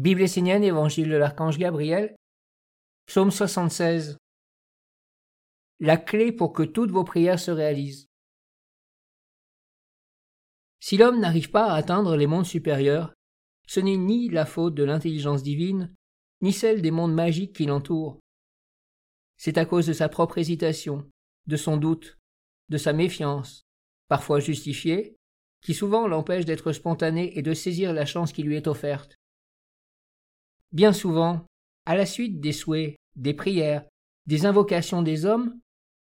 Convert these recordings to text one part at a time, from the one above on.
Bible essénienne, Évangile de l'archange Gabriel, Psaume 76. La clé pour que toutes vos prières se réalisent. Si l'homme n'arrive pas à atteindre les mondes supérieurs, ce n'est ni la faute de l'intelligence divine, ni celle des mondes magiques qui l'entourent. C'est à cause de sa propre hésitation, de son doute, de sa méfiance, parfois justifiée, qui souvent l'empêche d'être spontané et de saisir la chance qui lui est offerte. Bien souvent, à la suite des souhaits, des prières, des invocations des hommes,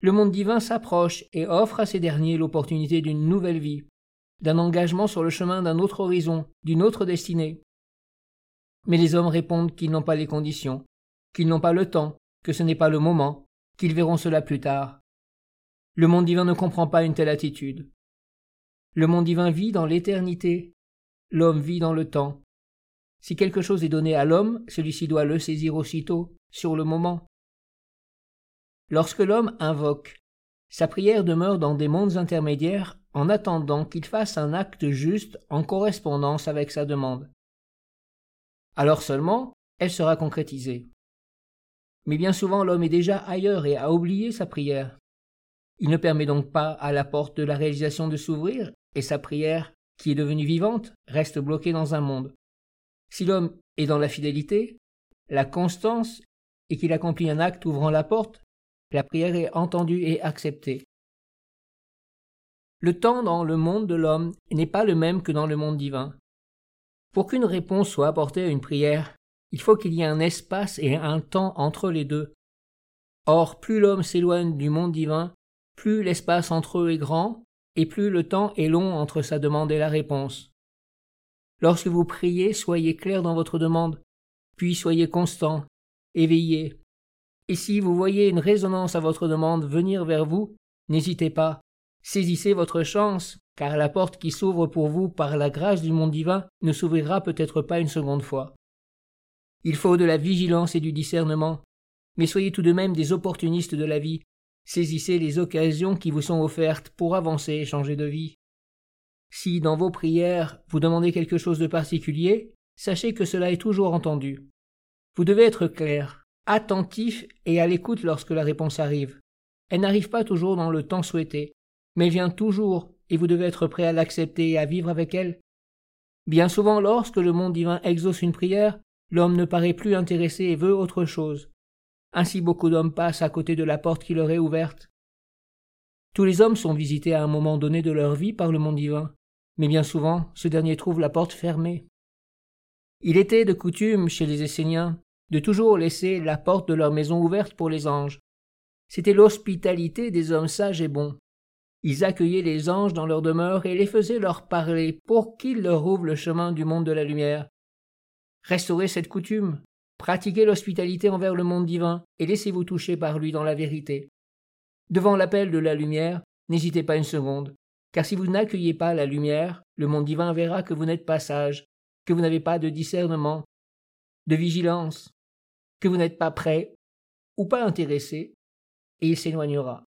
le monde divin s'approche et offre à ces derniers l'opportunité d'une nouvelle vie, d'un engagement sur le chemin d'un autre horizon, d'une autre destinée. Mais les hommes répondent qu'ils n'ont pas les conditions, qu'ils n'ont pas le temps, que ce n'est pas le moment, qu'ils verront cela plus tard. Le monde divin ne comprend pas une telle attitude. Le monde divin vit dans l'éternité, l'homme vit dans le temps. Si quelque chose est donné à l'homme, celui-ci doit le saisir aussitôt, sur le moment. Lorsque l'homme invoque, sa prière demeure dans des mondes intermédiaires en attendant qu'il fasse un acte juste en correspondance avec sa demande. Alors seulement, elle sera concrétisée. Mais bien souvent l'homme est déjà ailleurs et a oublié sa prière. Il ne permet donc pas à la porte de la réalisation de s'ouvrir, et sa prière, qui est devenue vivante, reste bloquée dans un monde. Si l'homme est dans la fidélité, la constance, et qu'il accomplit un acte ouvrant la porte, la prière est entendue et acceptée. Le temps dans le monde de l'homme n'est pas le même que dans le monde divin. Pour qu'une réponse soit apportée à une prière, il faut qu'il y ait un espace et un temps entre les deux. Or, plus l'homme s'éloigne du monde divin, plus l'espace entre eux est grand, et plus le temps est long entre sa demande et la réponse. Lorsque vous priez, soyez clair dans votre demande, puis soyez constant, éveillé. Et si vous voyez une résonance à votre demande venir vers vous, n'hésitez pas, saisissez votre chance, car la porte qui s'ouvre pour vous par la grâce du monde divin ne s'ouvrira peut-être pas une seconde fois. Il faut de la vigilance et du discernement, mais soyez tout de même des opportunistes de la vie, Saisissez les occasions qui vous sont offertes pour avancer et changer de vie. Si dans vos prières vous demandez quelque chose de particulier, sachez que cela est toujours entendu. Vous devez être clair, attentif et à l'écoute lorsque la réponse arrive. Elle n'arrive pas toujours dans le temps souhaité, mais vient toujours, et vous devez être prêt à l'accepter et à vivre avec elle. Bien souvent, lorsque le monde divin exauce une prière, l'homme ne paraît plus intéressé et veut autre chose. Ainsi beaucoup d'hommes passent à côté de la porte qui leur est ouverte. Tous les hommes sont visités à un moment donné de leur vie par le monde divin, mais bien souvent ce dernier trouve la porte fermée. Il était de coutume chez les Esséniens de toujours laisser la porte de leur maison ouverte pour les anges. C'était l'hospitalité des hommes sages et bons. Ils accueillaient les anges dans leur demeure et les faisaient leur parler pour qu'ils leur ouvrent le chemin du monde de la lumière. Restaurez cette coutume, Pratiquez l'hospitalité envers le monde divin et laissez-vous toucher par lui dans la vérité. Devant l'appel de la lumière, n'hésitez pas une seconde, car si vous n'accueillez pas la lumière, le monde divin verra que vous n'êtes pas sage, que vous n'avez pas de discernement, de vigilance, que vous n'êtes pas prêt ou pas intéressé, et il s'éloignera.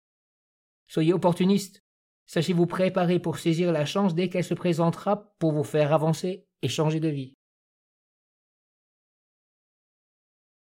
Soyez opportuniste, sachez vous préparer pour saisir la chance dès qu'elle se présentera pour vous faire avancer et changer de vie.